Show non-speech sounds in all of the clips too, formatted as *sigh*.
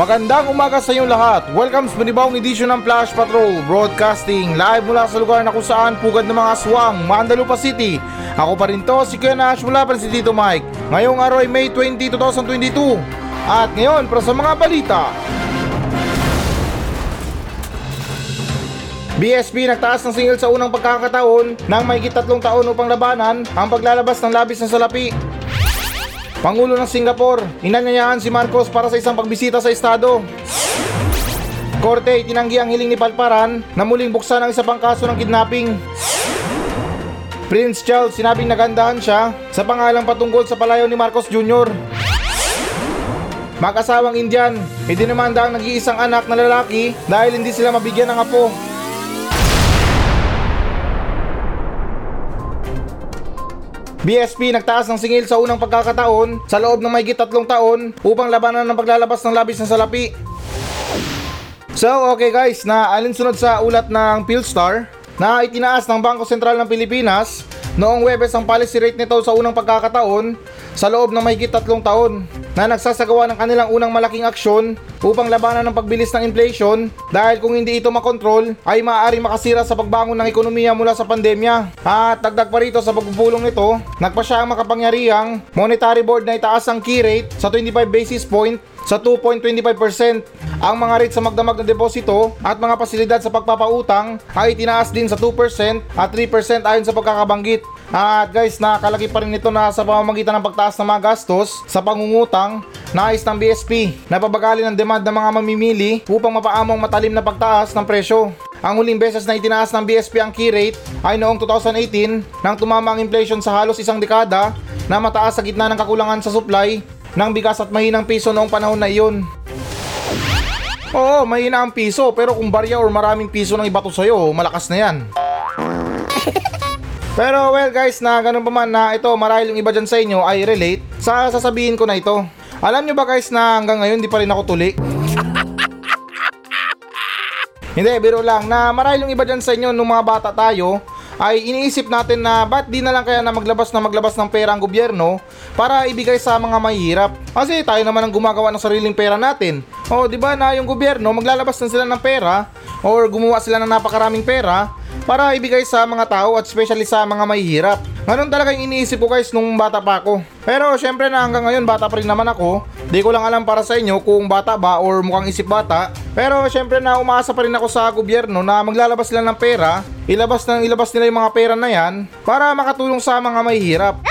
Magandang umaga sa inyong lahat. Welcome sa panibawang edisyon ng Flash Patrol Broadcasting live mula sa lugar na kung saan pugad ng mga aswang, Mandalupa City. Ako pa rin to, si Kuya Nash mula pa si Tito Mike. Ngayong araw ay May 20, 2022. At ngayon, para sa mga balita. BSP nagtaas ng singil sa unang pagkakataon ng may tatlong taon upang labanan ang paglalabas ng labis na salapi Pangulo ng Singapore, inanyayahan si Marcos para sa isang pagbisita sa estado. Korte itinanggi ang hiling ni Palparan na muling buksan ang isa pang kaso ng kidnapping. Prince Charles sinabing nagandahan siya sa pangalang patungkol sa palayo ni Marcos Jr. Mag-asawang Indian, idinimanda ang nag-iisang anak na lalaki dahil hindi sila mabigyan ng apo. BSP nagtaas ng singil sa unang pagkakataon sa loob ng mahigit tatlong taon upang labanan ng paglalabas ng labis ng salapi. So okay guys, na alinsunod sa ulat ng Philstar na itinaas ng Bangko Sentral ng Pilipinas noong Webes ang policy rate nito sa unang pagkakataon sa loob ng mahigit tatlong taon na nagsasagawa ng kanilang unang malaking aksyon upang labanan ng pagbilis ng inflation dahil kung hindi ito makontrol ay maaari makasira sa pagbangon ng ekonomiya mula sa pandemya. At dagdag pa rito sa pagpupulong nito, nagpa siya ang makapangyarihang monetary board na itaas ang key rate sa 25 basis point sa 2.25%. Ang mga rate sa magdamag na deposito at mga pasilidad sa pagpapautang ay tinaas din sa 2% at 3% ayon sa pagkakabanggit. At guys, nakakalaki pa rin ito na sa pamamagitan ng pagtaas ng mga gastos sa pangungutang Nais ng BSP na pabagalin ang demand ng mga mamimili upang mapaamong matalim na pagtaas ng presyo. Ang huling beses na itinaas ng BSP ang key rate ay noong 2018 nang tumama ang inflation sa halos isang dekada na mataas sa gitna ng kakulangan sa supply ng bigas at mahinang piso noong panahon na iyon. Oo, mahina ang piso pero kung barya or maraming piso ng ibato sa'yo, malakas na yan. Pero well guys, na ganun pa man na ito marahil yung iba dyan sa inyo ay relate sa sasabihin ko na ito. Alam nyo ba guys na hanggang ngayon di pa rin ako tuli? *laughs* Hindi, biro lang na marahil yung iba dyan sa inyo nung mga bata tayo ay iniisip natin na ba't di na lang kaya na maglabas na maglabas ng pera ang gobyerno para ibigay sa mga mahihirap. Kasi tayo naman ang gumagawa ng sariling pera natin. O di ba na yung gobyerno maglalabas na sila ng pera or gumawa sila ng napakaraming pera para ibigay sa mga tao at especially sa mga mahihirap. Ganun talaga yung iniisip ko guys nung bata pa ako. Pero syempre na hanggang ngayon bata pa rin naman ako. Di ko lang alam para sa inyo kung bata ba or mukhang isip bata. Pero syempre na umaasa pa rin ako sa gobyerno na maglalabas sila ng pera. Ilabas nang ilabas nila yung mga pera na yan para makatulong sa mga mahihirap.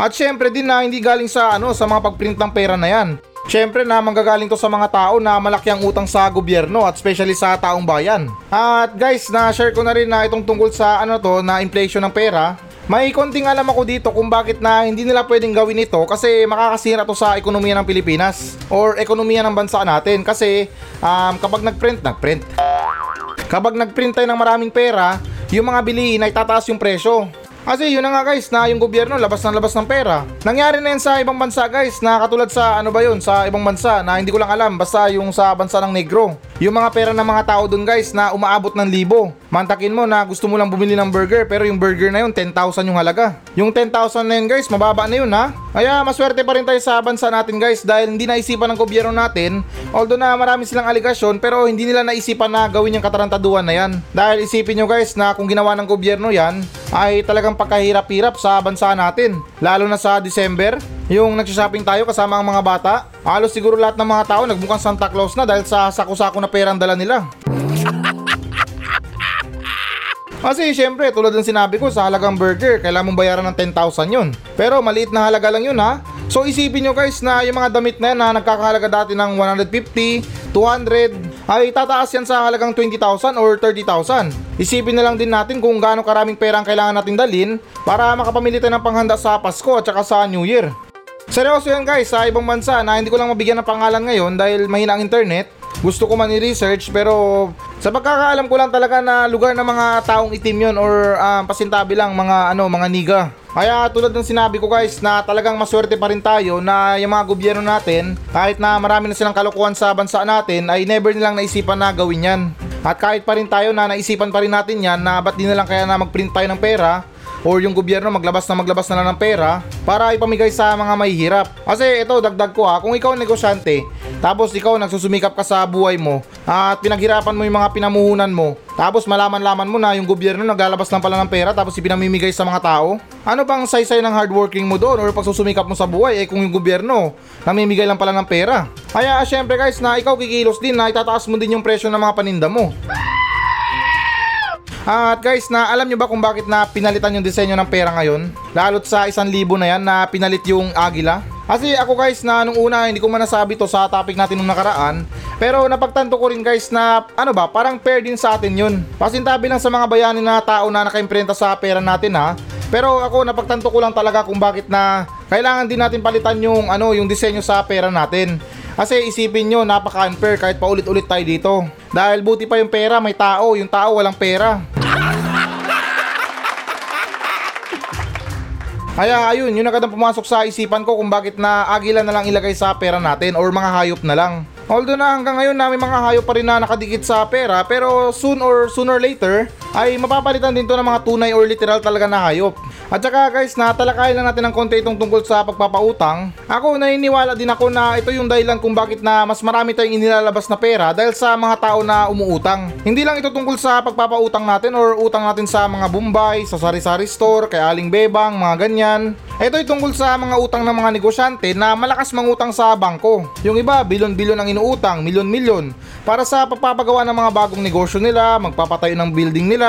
At syempre din na hindi galing sa ano sa mga pagprint ng pera na yan. Siyempre na manggagaling to sa mga tao na malaki ang utang sa gobyerno at especially sa taong bayan. At guys, na-share ko na rin na itong tungkol sa ano to na inflation ng pera. May konting alam ako dito kung bakit na hindi nila pwedeng gawin ito kasi makakasira to sa ekonomiya ng Pilipinas or ekonomiya ng bansa natin kasi um, kapag nagprint, nagprint. Kapag nagprint tayo ng maraming pera, yung mga bilihin ay tataas yung presyo. Kasi yun na nga guys na yung gobyerno labas ng labas ng pera. Nangyari na yan sa ibang bansa guys na katulad sa ano ba yun sa ibang bansa na hindi ko lang alam basta yung sa bansa ng negro. Yung mga pera ng mga tao dun guys na umaabot ng libo. Mantakin mo na gusto mo lang bumili ng burger pero yung burger na yun 10,000 yung halaga. Yung 10,000 na yun guys mababa na yun ha. Kaya maswerte pa rin tayo sa bansa natin guys dahil hindi naisipan ng gobyerno natin although na marami silang aligasyon pero hindi nila naisipan na gawin yung katarantaduhan na yan. Dahil isipin nyo guys na kung ginawa ng gobyerno yan ay talagang pagkahirap-hirap sa bansa natin. Lalo na sa December, yung nagsishopping tayo kasama ang mga bata. Halos siguro lahat ng mga tao nagmukhang Santa Claus na dahil sa sako-sako na perang dala nila. *laughs* Kasi syempre, tulad ng sinabi ko sa halagang burger, kailangan mong bayaran ng 10,000 yun. Pero maliit na halaga lang yun ha. So isipin nyo guys na yung mga damit na yan na nagkakahalaga dati ng 150, 200, ay tataas yan sa halagang 20,000 or 30,000. Isipin na lang din natin kung gaano karaming pera ang kailangan natin dalhin para makapamili tayo ng panghanda sa Pasko at saka sa New Year. Seryoso yan guys sa ibang bansa na hindi ko lang mabigyan ng pangalan ngayon dahil mahina ang internet gusto ko man i-research pero sa pagkakaalam ko lang talaga na lugar ng mga taong itim yun or uh, pasintabi lang mga ano mga niga. Kaya tulad ng sinabi ko guys na talagang maswerte pa rin tayo na yung mga gobyerno natin kahit na marami na silang kalokohan sa bansa natin ay never nilang naisipan na gawin yan. At kahit pa rin tayo na naisipan pa rin natin yan na ba't di na lang kaya na magprint tayo ng pera or yung gobyerno maglabas na maglabas na lang ng pera para ipamigay sa mga mahihirap. Kasi ito, dagdag ko ha, kung ikaw negosyante, tapos ikaw nagsusumikap ka sa buhay mo at pinaghirapan mo yung mga pinamuhunan mo, tapos malaman-laman mo na yung gobyerno naglalabas lang pala ng pera tapos ipinamimigay sa mga tao, ano bang saysay ng hardworking mo doon or pagsusumikap mo sa buhay eh kung yung gobyerno namimigay lang pala ng pera? Kaya syempre guys na ikaw kikilos din na itataas mo din yung presyo ng mga paninda mo. At guys, na alam nyo ba kung bakit na pinalitan yung disenyo ng pera ngayon? Lalot sa isang libo na yan na pinalit yung agila? Kasi ako guys na nung una hindi ko man nasabi to sa topic natin nung nakaraan Pero napagtanto ko rin guys na ano ba parang fair din sa atin yun Pasintabi lang sa mga bayani na tao na nakaimprenta sa pera natin ha Pero ako napagtanto ko lang talaga kung bakit na kailangan din natin palitan yung ano yung disenyo sa pera natin kasi isipin nyo, napaka-unfair kahit paulit-ulit tayo dito. Dahil buti pa yung pera, may tao. Yung tao, walang pera. *laughs* Kaya ayun, yun agad ang pumasok sa isipan ko kung bakit na agila na lang ilagay sa pera natin or mga hayop na lang. Although na hanggang ngayon na may mga hayop pa rin na nakadikit sa pera pero soon or sooner later ay mapapalitan din to ng mga tunay or literal talaga na hayop. At saka guys, natalakayan lang natin ng konti itong tungkol sa pagpapautang. Ako naniniwala din ako na ito yung dahilan kung bakit na mas marami tayong inilalabas na pera dahil sa mga tao na umuutang. Hindi lang ito tungkol sa pagpapautang natin or utang natin sa mga Bombay, sa sari-sari store, kay Aling Bebang, mga ganyan. Ito ay tungkol sa mga utang ng mga negosyante na malakas mangutang sa bangko. Yung iba, bilyon-bilyon ang inuutang, milyon-milyon. Para sa pagpapagawa ng mga bagong negosyo nila, magpapatayo ng building nila,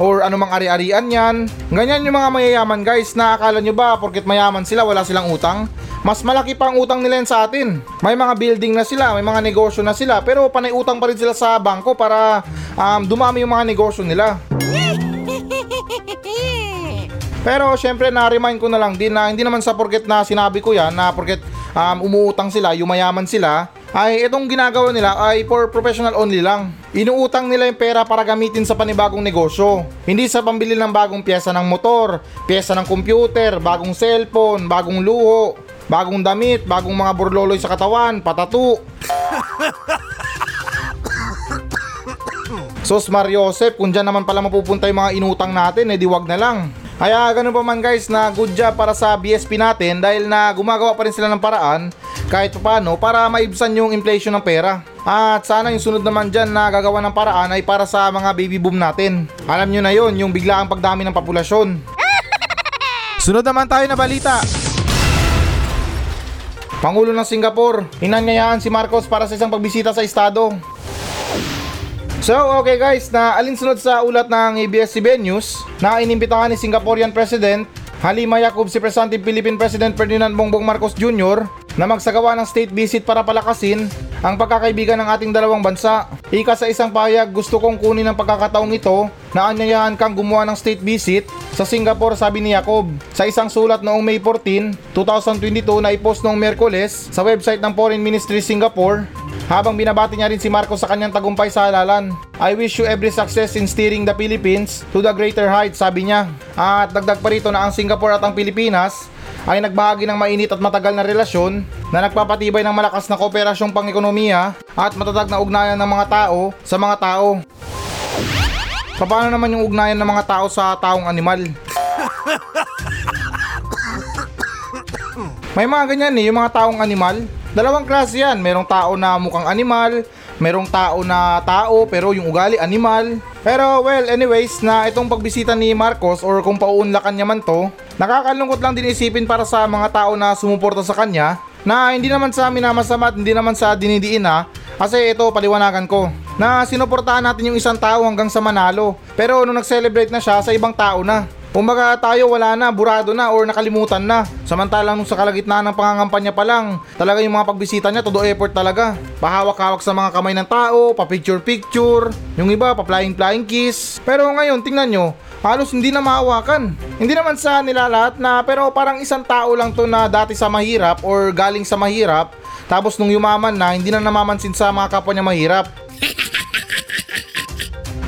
or anumang ari-arian yan. Ganyan yung mga mayayaman guys na akala nyo ba porket mayaman sila wala silang utang? Mas malaki pa ang utang nila yan sa atin. May mga building na sila, may mga negosyo na sila, pero panay utang pa rin sila sa bangko para um, dumami yung mga negosyo nila. *laughs* Pero syempre na-remind ko na lang din na hindi naman sa porket na sinabi ko yan na porket um, umuutang sila, yumayaman sila, ay itong ginagawa nila ay for professional only lang. Inuutang nila yung pera para gamitin sa panibagong negosyo. Hindi sa pambili ng bagong pyesa ng motor, pyesa ng computer, bagong cellphone, bagong luho, bagong damit, bagong mga burloloy sa katawan, patatu. *coughs* Sos Mariosep, kung dyan naman pala mapupunta yung mga inutang natin, eh di wag na lang. Kaya ganun pa man guys na good job para sa BSP natin dahil na gumagawa pa rin sila ng paraan kahit paano para maibsan yung inflation ng pera. At sana yung sunod naman dyan na gagawa ng paraan ay para sa mga baby boom natin. Alam nyo na yon yung biglaang pagdami ng populasyon. *laughs* Sunod naman tayo na balita. Pangulo ng Singapore, inanyayaan si Marcos para sa isang pagbisita sa estado. So, okay guys, na alinsunod sa ulat ng ABS-CBN News na inimbitahan ni Singaporean President Halima Yacob si Presidente Philippine President Ferdinand Bongbong Marcos Jr. na magsagawa ng state visit para palakasin ang pagkakaibigan ng ating dalawang bansa. Ika sa isang pahayag, gusto kong kunin ang pagkakataong ito na anyayahan kang gumawa ng state visit sa Singapore sabi ni Jacob. Sa isang sulat noong May 14, 2022 na ipost noong Merkules sa website ng Foreign Ministry Singapore, habang binabati niya rin si Marcos sa kanyang tagumpay sa halalan. I wish you every success in steering the Philippines to the greater heights, sabi niya. At dagdag pa rito na ang Singapore at ang Pilipinas ay nagbahagi ng mainit at matagal na relasyon na nagpapatibay ng malakas na kooperasyong pang-ekonomiya at matatag na ugnayan ng mga tao sa mga tao. Paano naman yung ugnayan ng mga tao sa taong animal? May mga ganyan eh, yung mga taong animal. Dalawang klase yan. Merong tao na mukhang animal, merong tao na tao pero yung ugali animal. Pero well, anyways, na itong pagbisita ni Marcos or kung pauunlakan niya man to, nakakalungkot lang din isipin para sa mga tao na sumuporta sa kanya na hindi naman sa amin na masama at hindi naman sa dinidiin ha. Kasi ito paliwanagan ko na sinuportahan natin yung isang tao hanggang sa manalo. Pero nung nag-celebrate na siya sa ibang tao na. Kumbaga tayo wala na, burado na or nakalimutan na. Samantalang nung sa kalagitnaan ng pangangampanya pa lang, talaga yung mga pagbisita niya, todo effort talaga. Pahawak-hawak sa mga kamay ng tao, pa-picture-picture, yung iba pa-flying-flying kiss. Pero ngayon, tingnan nyo, halos hindi na mahawakan. Hindi naman sa nila lahat na pero parang isang tao lang to na dati sa mahirap or galing sa mahirap tapos nung yumaman na hindi na namamansin sa mga kapwa niya mahirap.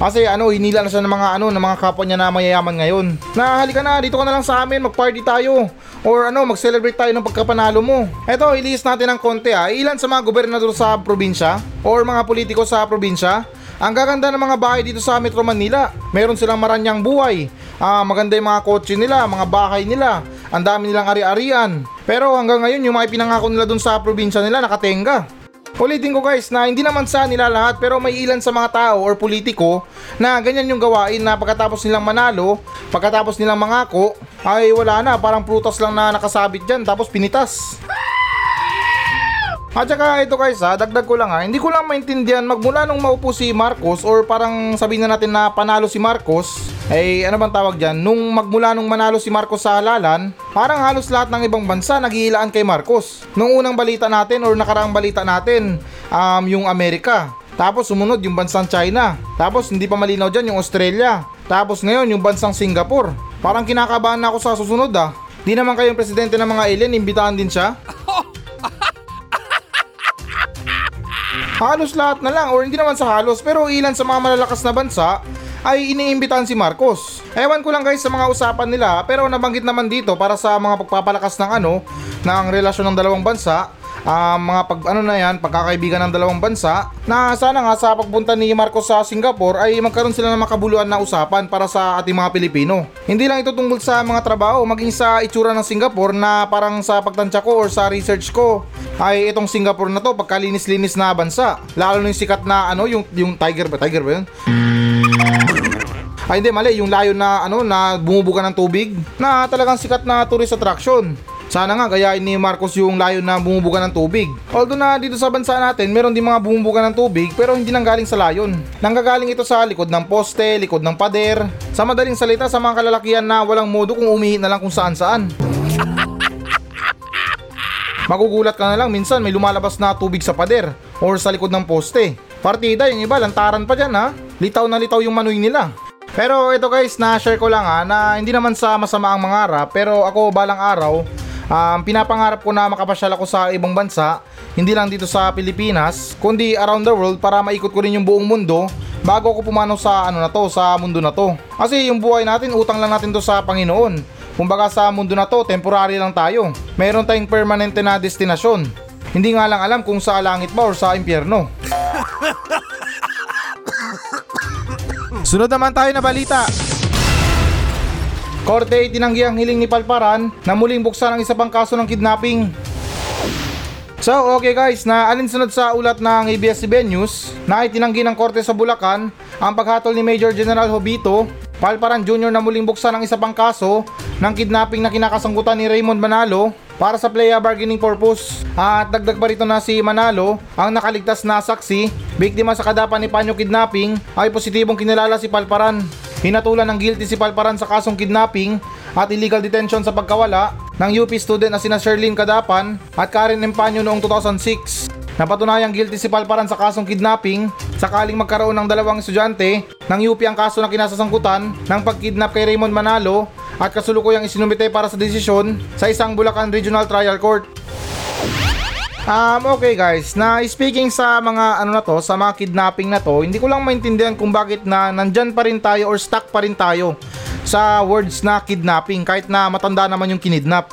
Kasi ano, hinila na siya ng mga ano, ng mga kapwa niya na mayayaman ngayon. Na halika na, dito ka na lang sa amin, mag-party tayo. Or ano, mag-celebrate tayo ng pagkapanalo mo. Eto, ilihis natin ng konti ha. Ilan sa mga gobernador sa probinsya or mga politiko sa probinsya Ang gaganda ng mga bahay dito sa Metro Manila. Meron silang maranyang buhay. Ah, maganda yung mga kotse nila, mga bahay nila. Ang dami nilang ari-arian. Pero hanggang ngayon yung mga pinangako nila dun sa probinsya nila nakatenga. Ulitin ko guys na hindi naman sa nila lahat pero may ilan sa mga tao or politiko na ganyan yung gawain na pagkatapos nilang manalo, pagkatapos nilang mangako, ay wala na, parang prutas lang na nakasabit dyan tapos pinitas. At saka ito guys ha, dagdag ko lang ha, hindi ko lang maintindihan magmula nung maupo si Marcos or parang sabihin na natin na panalo si Marcos, eh ano bang tawag dyan, nung magmula nung manalo si Marcos sa halalan, parang halos lahat ng ibang bansa nagiilaan kay Marcos. Nung unang balita natin or nakaraang balita natin, um, yung Amerika, tapos sumunod yung bansang China, tapos hindi pa malinaw dyan yung Australia, tapos ngayon yung bansang Singapore. Parang kinakabahan na ako sa susunod ah. Di naman kayong presidente ng mga alien, imbitahan din siya? *laughs* Halos lahat na lang or hindi naman sa halos pero ilan sa mga malalakas na bansa ay iniimbitahan si Marcos. Ewan ko lang guys sa mga usapan nila pero nabanggit naman dito para sa mga pagpapalakas ng ano ng relasyon ng dalawang bansa ah, mga pag ano na yan, pagkakaibigan ng dalawang bansa na sana nga sa pagpunta ni Marcos sa Singapore ay magkaroon sila ng makabuluhan na usapan para sa ating mga Pilipino. Hindi lang ito tungkol sa mga trabaho, maging sa itsura ng Singapore na parang sa pagtansya ko or sa research ko ay itong Singapore na to pagkalinis-linis na bansa. Lalo na yung sikat na ano, yung, yung tiger ba? Tiger ba yun? Ay hindi mali, yung layon na ano na bumubuga ng tubig na talagang sikat na tourist attraction. Sana nga gayain ni Marcos yung layon na bumubuga ng tubig. Although na dito sa bansa natin, meron din mga bumubuga ng tubig pero hindi nanggaling sa layon. Nanggagaling ito sa likod ng poste, likod ng pader. Sa madaling salita sa mga kalalakihan na walang modo kung umihi na lang kung saan saan. *laughs* Magugulat ka na lang minsan may lumalabas na tubig sa pader or sa likod ng poste. Partida, yung iba lantaran pa dyan ha. Litaw na litaw yung manoy nila. Pero ito guys, na-share ko lang ha, na hindi naman sa masama ang mangarap, pero ako balang araw, um, pinapangarap ko na makapasyal ako sa ibang bansa, hindi lang dito sa Pilipinas, kundi around the world para maikot ko rin yung buong mundo bago ako pumanaw sa ano na to, sa mundo na to. Kasi yung buhay natin, utang lang natin to sa Panginoon. Kumbaga sa mundo na to, temporary lang tayo. Meron tayong permanente na destinasyon. Hindi nga lang alam kung sa langit ba or sa impyerno. *laughs* Sunod naman tayo na balita. Korte itinanggi ang hiling ni Palparan na muling buksan ang isa pang kaso ng kidnapping. So okay guys, na alinsunod sa ulat ng ABS-CBN News na itinanggi ng korte sa Bulacan ang paghatol ni Major General Hobito Palparan Jr. na muling buksan ang isa pang kaso ng kidnapping na kinakasangkutan ni Raymond Manalo para sa playa bargaining purpose. At dagdag pa rito na si Manalo, ang nakaligtas na saksi, biktima sa kadapan ni Panyo Kidnapping, ay positibong kinilala si Palparan. Hinatulan ng guilty si Palparan sa kasong kidnapping at illegal detention sa pagkawala ng UP student na sina Sherlyn Kadapan at Karen Empanyo noong 2006. Napatunayang guilty si Palparan sa kasong kidnapping sakaling magkaroon ng dalawang estudyante ng UP ang kaso na kinasasangkutan ng pagkidnap kay Raymond Manalo at kasulukuyang isinumite para sa desisyon sa isang Bulacan Regional Trial Court. Um, okay guys, na speaking sa mga ano na to, sa mga kidnapping na to, hindi ko lang maintindihan kung bakit na nandyan pa rin tayo or stuck pa rin tayo sa words na kidnapping kahit na matanda naman yung kinidnap.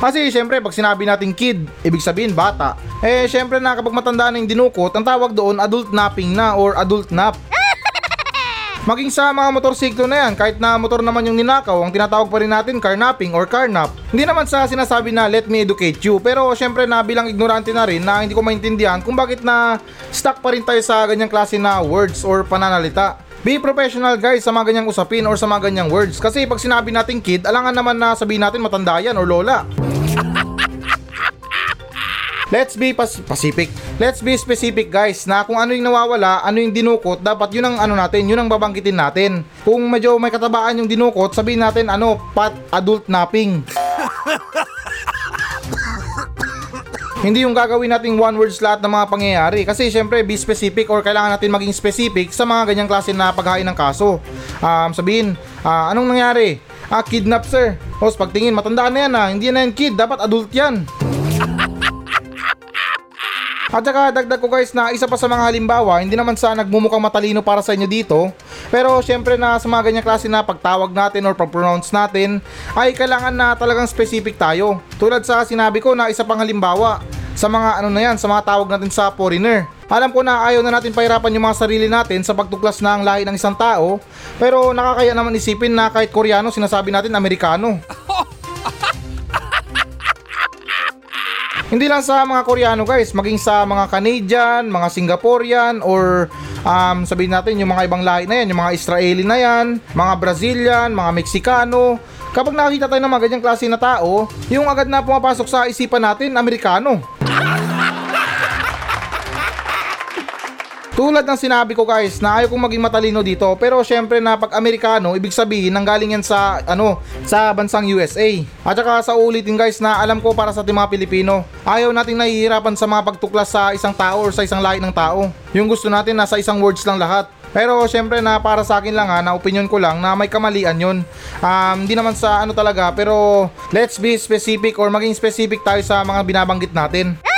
Kasi syempre pag sinabi nating kid, ibig sabihin bata. Eh syempre na kapag matanda na yung dinukot, ang tawag doon adult napping na or adult nap. *laughs* Maging sa mga motorsiklo na yan, kahit na motor naman yung ninakaw, ang tinatawag pa rin natin carnapping or carnap. Hindi naman sa sinasabi na let me educate you, pero syempre na bilang ignorante na rin na hindi ko maintindihan kung bakit na stuck pa rin tayo sa ganyang klase na words or pananalita. Be professional guys sa mga ganyang usapin or sa mga ganyang words kasi pag sinabi natin kid, alangan naman na sabihin natin matanda yan or lola. *laughs* Let's be pas- Pacific. Let's be specific guys na kung ano yung nawawala, ano yung dinukot, dapat yun ang ano natin, yun ang babanggitin natin. Kung medyo may katabaan yung dinukot, sabihin natin ano, pat adult napping. *laughs* Hindi yung gagawin nating one words lahat ng mga pangyayari kasi syempre be specific or kailangan natin maging specific sa mga ganyang klase na paghain ng kaso. Um, sabihin, ah, anong nangyari? Ah, kidnap sir. Host, pagtingin, matandaan na yan ah. Hindi na yan kid, dapat adult yan. At saka dagdag ko guys na isa pa sa mga halimbawa, hindi naman sa nagmumukhang matalino para sa inyo dito, pero syempre na sa mga ganyang klase na pagtawag natin or pag-pronounce natin, ay kailangan na talagang specific tayo. Tulad sa sinabi ko na isa pang halimbawa, sa mga ano na yan, sa mga tawag natin sa foreigner. Alam ko na ayaw na natin pahirapan yung mga sarili natin sa pagtuklas ng lahi ng isang tao, pero nakakaya naman isipin na kahit Koreano sinasabi natin Amerikano. Hindi lang sa mga Koreano guys, maging sa mga Canadian, mga Singaporean, or um, sabihin natin yung mga ibang lahi na yan, yung mga Israeli na yan, mga Brazilian, mga Meksikano. Kapag nakakita tayo ng mga ganyang klase na tao, yung agad na pumapasok sa isipan natin, Amerikano. Tulad ng sinabi ko guys na ayaw kong maging matalino dito pero syempre na pag Amerikano ibig sabihin nanggaling yan sa ano sa bansang USA. At saka sa ulitin guys na alam ko para sa ating mga Pilipino ayaw nating nahihirapan sa mga pagtuklas sa isang tao or sa isang lahi ng tao. Yung gusto natin nasa isang words lang lahat. Pero syempre na para sa akin lang ha, na opinion ko lang na may kamalian yun. Um, di naman sa ano talaga pero let's be specific or maging specific tayo sa mga binabanggit natin.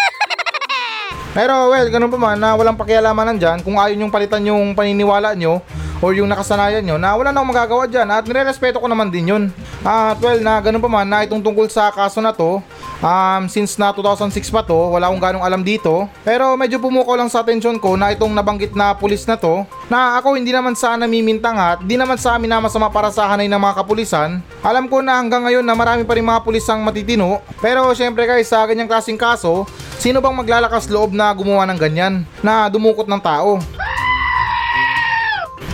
Pero well, ganun pa man na walang pakialaman nandyan kung ayaw nyong palitan yung paniniwala nyo or yung nakasanayan nyo na wala na akong magagawa dyan at nire-respeto ko naman din yun. At well, na ganun pa man na itong tungkol sa kaso na to, um, since na 2006 pa to, wala akong ganong alam dito. Pero medyo pumuko lang sa atensyon ko na itong nabanggit na pulis na to, na ako hindi naman sa namimintang at di naman sa amin na masama para sa hanay ng mga kapulisan. Alam ko na hanggang ngayon na marami pa rin mga pulisang matitino. Pero syempre guys, sa ganyang klaseng kaso, Sino bang maglalakas loob na gumawa ng ganyan? Na dumukot ng tao?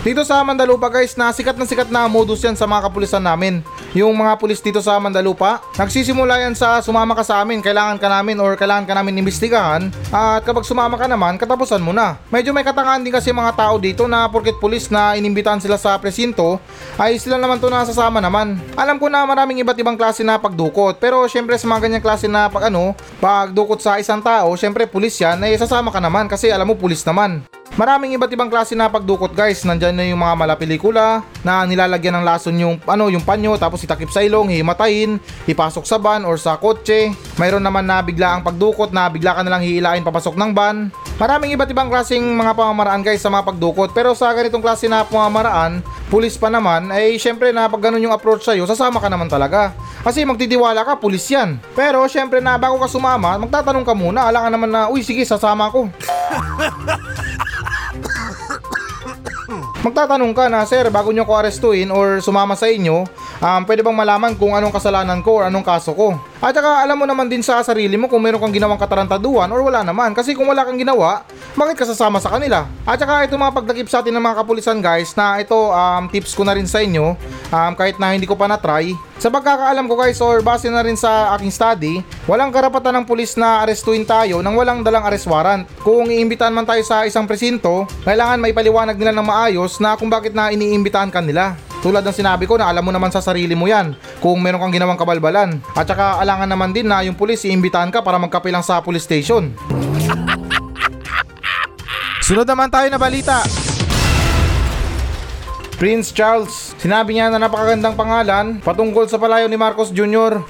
Dito sa Mandalupa guys, na sikat na sikat na modus yan sa mga kapulisan namin. Yung mga pulis dito sa Mandalupa, nagsisimula yan sa sumama ka sa amin, kailangan ka namin or kailangan ka namin imbestigahan. At kapag sumama ka naman, katapusan mo na. Medyo may katangahan din kasi mga tao dito na porket pulis na inimbitahan sila sa presinto, ay sila naman to nasasama naman. Alam ko na maraming iba't ibang klase na pagdukot, pero syempre sa mga ganyang klase na pag ano, pagdukot sa isang tao, syempre pulis yan, ay sasama ka naman kasi alam mo pulis naman. Maraming iba't ibang klase na pagdukot guys. Nandyan na yung mga malapelikula na nilalagyan ng lason yung ano yung panyo tapos itakip sa ilong, himatayin, ipasok sa van or sa kotse. Mayroon naman na bigla ang pagdukot na bigla ka na lang hihilain papasok ng van. Maraming iba't ibang klaseng mga pamamaraan guys sa mga pagdukot pero sa ganitong klase na pamamaraan, pulis pa naman ay syempre na pag ganun yung approach sa'yo, sasama ka naman talaga. Kasi magtitiwala ka, pulis yan. Pero syempre na bago ka sumama, magtatanong ka muna, alangan naman na, uy sige, sasama ko. *laughs* Magtatanong ka na, sir, bago nyo ko arestuin or sumama sa inyo, um, pwede bang malaman kung anong kasalanan ko or anong kaso ko? At saka alam mo naman din sa sarili mo kung meron kang ginawang katarantaduhan or wala naman. Kasi kung wala kang ginawa, bakit ka sasama sa kanila? At saka ito mga pagdakip sa atin ng mga kapulisan guys na ito um, tips ko na rin sa inyo um, kahit na hindi ko pa na-try. Sa pagkakaalam ko guys or base na rin sa aking study, walang karapatan ng pulis na arestuin tayo nang walang dalang arrest warrant. Kung iimbitahan man tayo sa isang presinto, kailangan may paliwanag nila ng maayos na kung bakit na iniimbitahan ka nila. Tulad ng sinabi ko na alam mo naman sa sarili mo yan kung meron kang ginawang kabalbalan. At saka alangan naman din na yung pulis iimbitahan ka para magkape lang sa police station. *laughs* Sunod naman tayo na balita. Prince Charles, sinabi niya na napakagandang pangalan patungkol sa palayo ni Marcos Jr.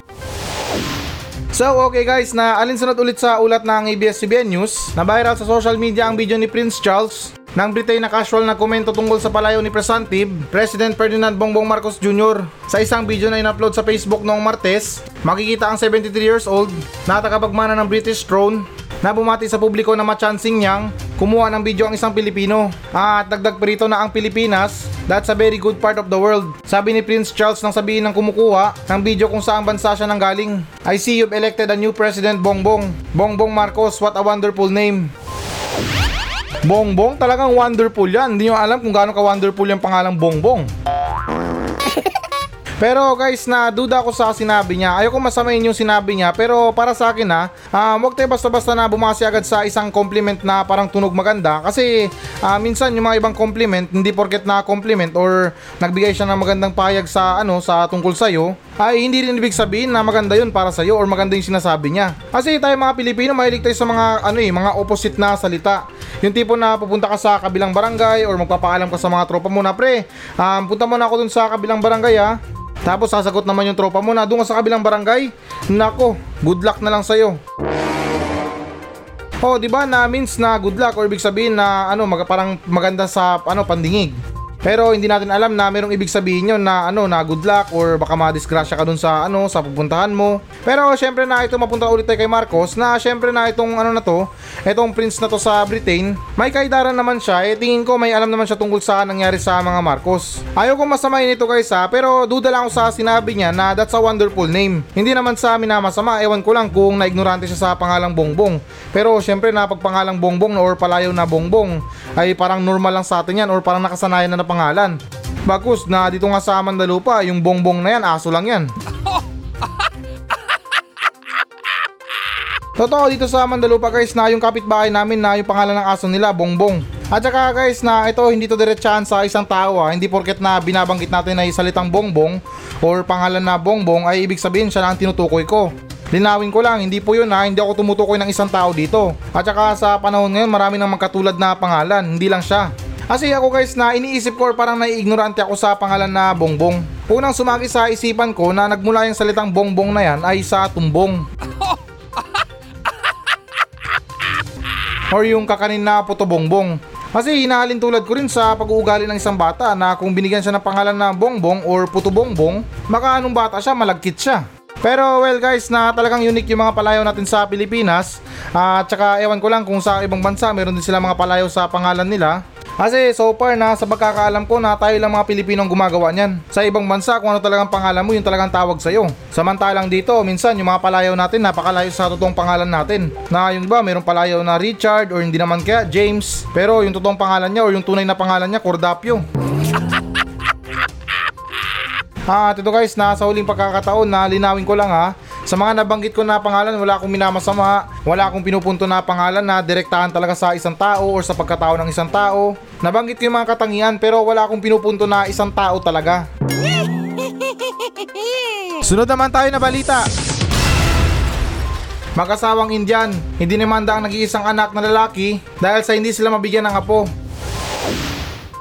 So okay guys, na alinsunod ulit sa ulat ng ABS-CBN News na viral sa social media ang video ni Prince Charles ng Britain na casual na komento tungkol sa palayo ni Presidente President Ferdinand Bongbong Marcos Jr. Sa isang video na in-upload sa Facebook noong Martes, makikita ang 73 years old na tagapagmana ng British throne na bumati sa publiko na machancing niyang kumuha ng video ang isang Pilipino. At dagdag pa rito na ang Pilipinas, that's a very good part of the world. Sabi ni Prince Charles nang sabihin ng kumukuha ng video kung saan bansa siya nanggaling. I see you've elected a new president Bongbong. Bongbong Marcos, what a wonderful name. Bongbong, talagang wonderful yan. Hindi nyo alam kung gaano ka wonderful yung pangalang Bongbong. *laughs* Pero guys, na duda ko sa sinabi niya. Ayoko masamain yung sinabi niya. Pero para sa akin ha, uh, huwag tayo basta-basta na bumasi agad sa isang compliment na parang tunog maganda. Kasi uh, minsan yung mga ibang compliment, hindi porket na compliment or nagbigay siya ng magandang payag sa ano sa tungkol sa'yo, ay hindi rin ibig sabihin na maganda yun para sa'yo or maganda yung sinasabi niya. Kasi tayo mga Pilipino, mahilig tayo sa mga ano eh, mga opposite na salita. Yung tipo na pupunta ka sa kabilang barangay or magpapaalam ka sa mga tropa mo na pre, um, punta mo na ako dun sa kabilang barangay ha. Tapos sasagot naman yung tropa mo na doon sa kabilang barangay. Nako, good luck na lang sa'yo. Oh, 'di ba na means na good luck or ibig sabihin na ano, mag, parang maganda sa ano pandingig. Pero hindi natin alam na merong ibig sabihin yun na ano na good luck or baka madisgrasya ka dun sa ano sa pupuntahan mo. Pero syempre na ito mapunta ulit tayo kay Marcos na syempre na itong ano na to, itong prince na to sa Britain, may kaidaran naman siya. Eh tingin ko may alam naman siya tungkol sa nangyari sa mga Marcos. Ayaw ko masamain ito guys ha, pero duda lang ako sa sinabi niya na that's a wonderful name. Hindi naman sa amin na masama, ewan ko lang kung naignorante siya sa pangalang Bongbong. Pero syempre na pagpangalang Bongbong or palayaw na Bongbong ay parang normal lang sa atin yan or parang nakasanayan na na pangalan. Bagus na dito nga sa Mandalupa, yung bongbong na yan, aso lang yan. *laughs* Totoo dito sa Mandalupa guys na yung kapitbahay namin na yung pangalan ng aso nila, Bongbong. At saka guys na ito hindi to diretsahan sa isang tao ha. hindi porket na binabanggit natin na salitang Bongbong or pangalan na Bongbong ay ibig sabihin siya na ang tinutukoy ko. Linawin ko lang, hindi po yun ha, hindi ako tumutukoy ng isang tao dito. At saka sa panahon ngayon marami nang magkatulad na pangalan, hindi lang siya. Kasi ako guys na iniisip ko parang naiignorante ako sa pangalan na Bongbong. Unang sumagi sa isipan ko na nagmula yung salitang Bongbong na yan ay sa tumbong. or yung kakanin na puto bongbong. Kasi hinahalin tulad ko rin sa pag-uugali ng isang bata na kung binigyan siya ng pangalan na bongbong or puto bongbong, baka anong bata siya, malagkit siya. Pero well guys, na talagang unique yung mga palayaw natin sa Pilipinas. At saka ewan ko lang kung sa ibang bansa meron din sila mga palayaw sa pangalan nila. Kasi so far na sa pagkakaalam ko na tayo lang mga Pilipino ang gumagawa niyan. Sa ibang bansa kung ano talagang pangalan mo yun talagang tawag sa'yo. Samantalang dito minsan yung mga palayaw natin napakalayo sa totoong pangalan natin. Na yung iba mayroong palayaw na Richard or hindi naman kaya James. Pero yung totoong pangalan niya or yung tunay na pangalan niya Cordapio. *laughs* Ah, ito guys, na sa huling pagkakataon na linawin ko lang ha. Sa mga nabanggit ko na pangalan, wala akong minamasama, wala akong pinupunto na pangalan na direktahan talaga sa isang tao or sa pagkatao ng isang tao. Nabanggit ko yung mga katangian pero wala akong pinupunto na isang tao talaga. *laughs* Sunod naman tayo na balita. Mag-asawang Indian, hindi demanda ang nag-iisang anak na lalaki dahil sa hindi sila mabigyan ng apo.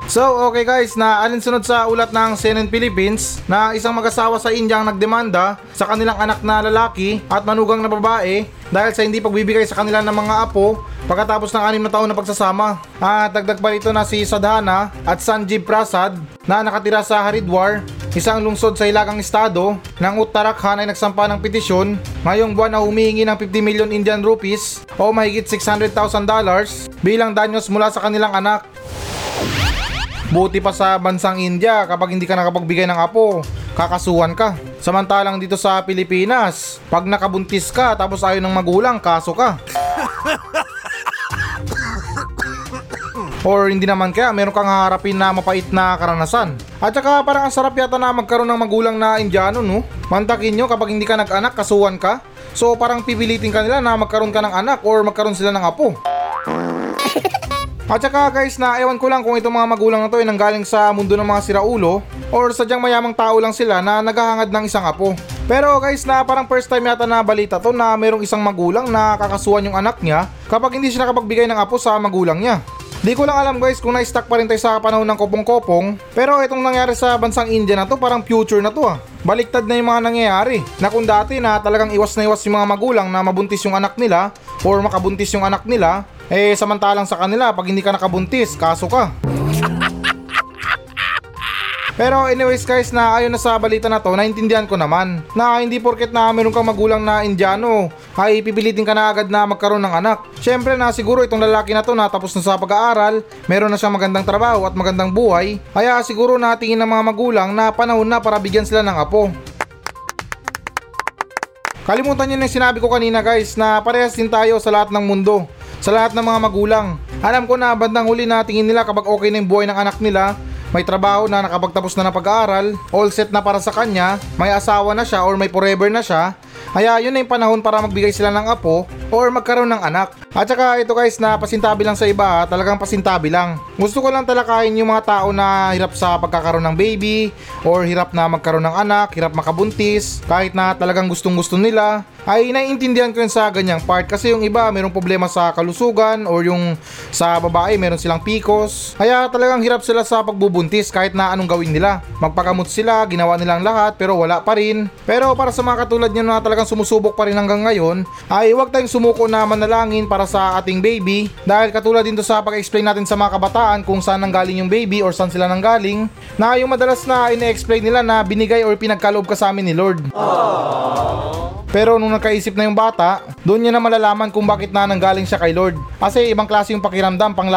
So okay guys, na alinsunod sa ulat ng CNN Philippines na isang mag-asawa sa India ang nagdemanda sa kanilang anak na lalaki at manugang na babae dahil sa hindi pagbibigay sa kanila ng mga apo pagkatapos ng anim na taon na pagsasama. At dagdag pa rito na si Sadhana at Sanjeev Prasad na nakatira sa Haridwar, isang lungsod sa Hilagang Estado ng Uttarakhand ay nagsampa ng petisyon ngayong buwan na humihingi ng 50 million Indian rupees o mahigit 600,000 dollars bilang danyos mula sa kanilang anak. Buti pa sa bansang India kapag hindi ka nakapagbigay ng apo, kakasuhan ka. Samantalang dito sa Pilipinas, pag nakabuntis ka tapos ayaw ng magulang, kaso ka. Or hindi naman kaya meron kang haharapin na mapait na karanasan. At saka parang ang sarap yata na magkaroon ng magulang na Indiano no? Mantakin nyo kapag hindi ka nag-anak, kasuhan ka. So parang pipilitin ka nila na magkaroon ka ng anak or magkaroon sila ng apo. *laughs* At saka guys na ewan ko lang kung itong mga magulang na to ay nanggaling sa mundo ng mga siraulo or sadyang mayamang tao lang sila na naghahangad ng isang apo. Pero guys na parang first time yata na balita to na merong isang magulang na kakasuhan yung anak niya kapag hindi siya nakapagbigay ng apo sa magulang niya. Di ko lang alam guys kung na-stuck pa rin tayo sa panahon ng kopong-kopong pero itong nangyari sa bansang India na to parang future na to ah. Baliktad na yung mga nangyayari na kung dati na talagang iwas na iwas yung mga magulang na mabuntis yung anak nila or makabuntis yung anak nila eh samantalang sa kanila pag hindi ka nakabuntis kaso ka. Pero anyways guys na ayon na sa balita na to, naintindihan ko naman na hindi porket na meron kang magulang na Indiano ay pipilitin ka na agad na magkaroon ng anak. Syempre na siguro itong lalaki na to na tapos na sa pag-aaral, meron na siyang magandang trabaho at magandang buhay, kaya siguro na tingin ng mga magulang na panahon na para bigyan sila ng apo. Kalimutan niyo na yung sinabi ko kanina guys na parehas din tayo sa lahat ng mundo. Sa lahat ng mga magulang. Alam ko na bandang huli na tingin nila kapag okay na yung buhay ng anak nila, may trabaho na nakapagtapos na ng pag-aaral, all set na para sa kanya, may asawa na siya or may forever na siya, kaya yun na yung panahon para magbigay sila ng apo or magkaroon ng anak. At saka ito guys na pasintabi lang sa iba, talagang pasintabi lang. Gusto ko lang talakayin yung mga tao na hirap sa pagkakaroon ng baby or hirap na magkaroon ng anak, hirap makabuntis, kahit na talagang gustong gusto nila, ay naiintindihan ko yun sa ganyang part kasi yung iba mayroong problema sa kalusugan or yung sa babae meron silang pikos. Kaya talagang hirap sila sa pagbubuntis kahit na anong gawin nila. Magpakamot sila, ginawa nilang lahat pero wala pa rin. Pero para sa mga katulad nyo na talagang talagang sumusubok pa rin hanggang ngayon, ay huwag tayong sumuko na manalangin para sa ating baby dahil katulad din to sa pag-explain natin sa mga kabataan kung saan nanggaling yung baby or saan sila nanggaling, na yung madalas na ine-explain nila na binigay or pinagkaloob ka sa amin ni Lord. Pero nung nakaisip na yung bata, doon niya na malalaman kung bakit na nanggaling siya kay Lord. Kasi ibang klase yung pakiramdam, pang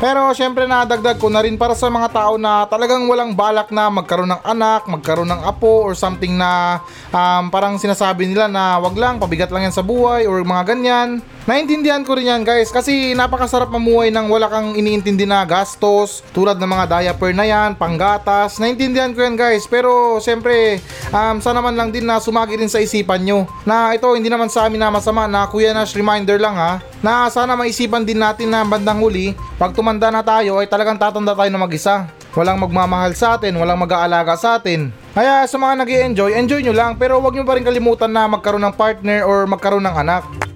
Pero syempre nadagdag ko na rin para sa mga tao na talagang walang balak na magkaroon ng anak, magkaroon ng apo or something na um, parang sinasabi nila na wag lang, pabigat lang yan sa buhay or mga ganyan. Naintindihan ko rin yan guys kasi napakasarap mamuhay nang wala kang iniintindi na gastos tulad ng mga diaper na yan, panggatas. Naintindihan ko yan guys pero syempre um, sana man lang din na sumagi rin sa isipan nyo na ito hindi naman sa amin na masama na Kuya Nash reminder lang ha na sana maisipan din natin na bandang huli pag tumanda na tayo ay talagang tatanda tayo na mag-isa. Walang magmamahal sa atin, walang mag-aalaga sa atin. Kaya sa mga nag enjoy enjoy nyo lang pero wag nyo pa rin kalimutan na magkaroon ng partner or magkaroon ng anak.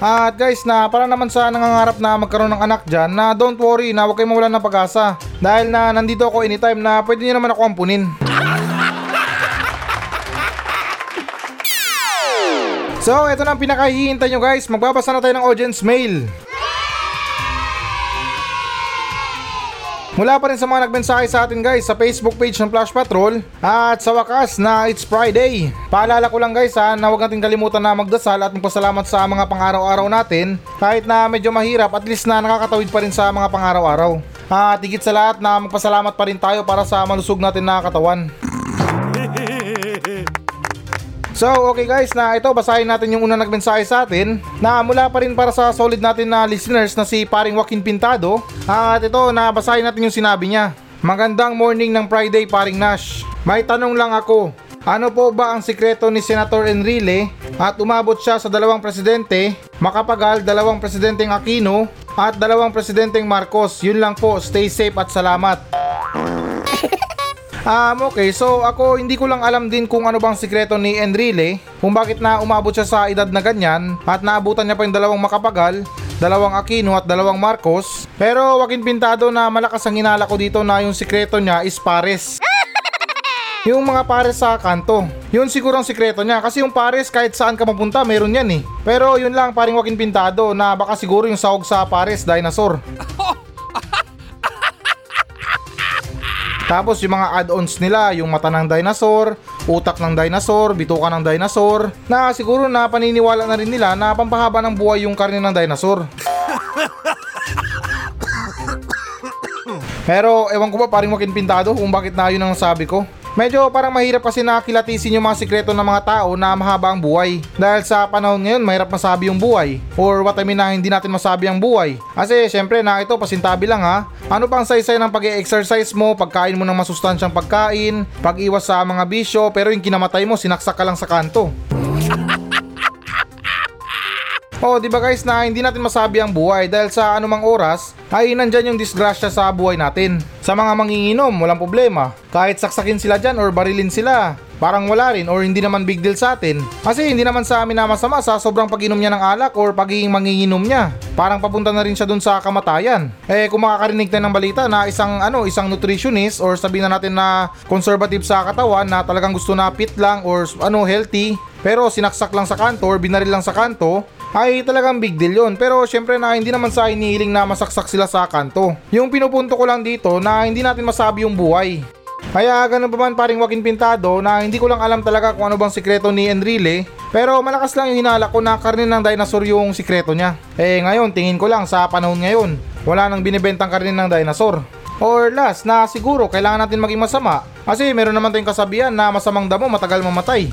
At guys na para naman sa nangangarap na magkaroon ng anak dyan na don't worry na huwag kayong mawalan ng pag-asa dahil na nandito ako anytime na pwede nyo naman ako ampunin. So, ito na ang pinakahihintay nyo guys. Magbabasa na tayo ng audience mail. Mula pa rin sa mga nagmensahe sa atin guys sa Facebook page ng Flash Patrol at sa wakas na it's Friday. Paalala ko lang guys ha na huwag natin kalimutan na magdasal at magpasalamat sa mga pang-araw-araw natin kahit na medyo mahirap at least na nakakatawid pa rin sa mga pang-araw-araw. At higit sa lahat na magpasalamat pa rin tayo para sa malusog natin na katawan. So okay guys na ito basahin natin yung unang nagmensahe sa atin na mula pa rin para sa solid natin na listeners na si paring Joaquin Pintado at ito na basahin natin yung sinabi niya. Magandang morning ng Friday paring Nash. May tanong lang ako. Ano po ba ang sikreto ni Senator Enrile at umabot siya sa dalawang presidente, makapagal dalawang presidenteng Aquino at dalawang presidenteng Marcos. Yun lang po, stay safe at salamat. Um, okay, so ako hindi ko lang alam din kung ano bang sikreto ni Enrile kung bakit na umabot siya sa edad na ganyan at naabutan niya pa yung dalawang makapagal, dalawang Aquino at dalawang Marcos. Pero wakin pintado na malakas ang hinala ko dito na yung sikreto niya is pares. *laughs* Yung mga pares sa kanto. Yun siguro ang sikreto niya kasi yung pares kahit saan ka mapunta meron yan eh. Pero yun lang paring wakin pintado na baka siguro yung sahog sa pares dinosaur. *laughs* Tapos yung mga add-ons nila, yung mata ng dinosaur, utak ng dinosaur, bituka ng dinosaur, na siguro na paniniwala na rin nila na pampahaba ng buhay yung karne ng dinosaur. *laughs* Pero ewan ko ba paring makin pintado kung bakit na yun ang sabi ko. Medyo parang mahirap kasi nakilatisin yung mga sikreto ng mga tao na mahaba ang buhay. Dahil sa panahon ngayon, mahirap masabi yung buhay. Or what I mean na hindi natin masabi ang buhay. Kasi syempre na ito, pasintabi lang ha. Ano pang saysay ng pag exercise mo, pagkain mo ng masustansyang pagkain, pag-iwas sa mga bisyo, pero yung kinamatay mo, sinaksak ka lang sa kanto. *laughs* Oh, di ba guys na hindi natin masabi ang buhay dahil sa anumang oras ay nandyan yung disgrasya sa buhay natin. Sa mga manginginom, walang problema. Kahit saksakin sila dyan or barilin sila, parang wala rin or hindi naman big deal sa atin. Kasi hindi naman sa amin na masama sa sobrang pag-inom niya ng alak or pagiging manginginom niya. Parang papunta na rin siya dun sa kamatayan. Eh kung makakarinig tayo ng balita na isang ano, isang nutritionist or sabihin na natin na conservative sa katawan na talagang gusto na fit lang or ano healthy, pero sinaksak lang sa kanto or binaril lang sa kanto, ay talagang big deal yun. Pero syempre na hindi naman sa inihiling na masaksak sila sa kanto. Yung pinupunto ko lang dito na hindi natin masabi yung buhay. Kaya ganun pa man paring wakin pintado na hindi ko lang alam talaga kung ano bang sikreto ni Enrile pero malakas lang yung hinala ko na karne ng dinosaur yung sikreto niya. Eh ngayon tingin ko lang sa panahon ngayon wala nang binibentang karne ng dinosaur. Or last na siguro kailangan natin maging masama kasi meron naman tayong kasabihan na masamang damo matagal mamatay.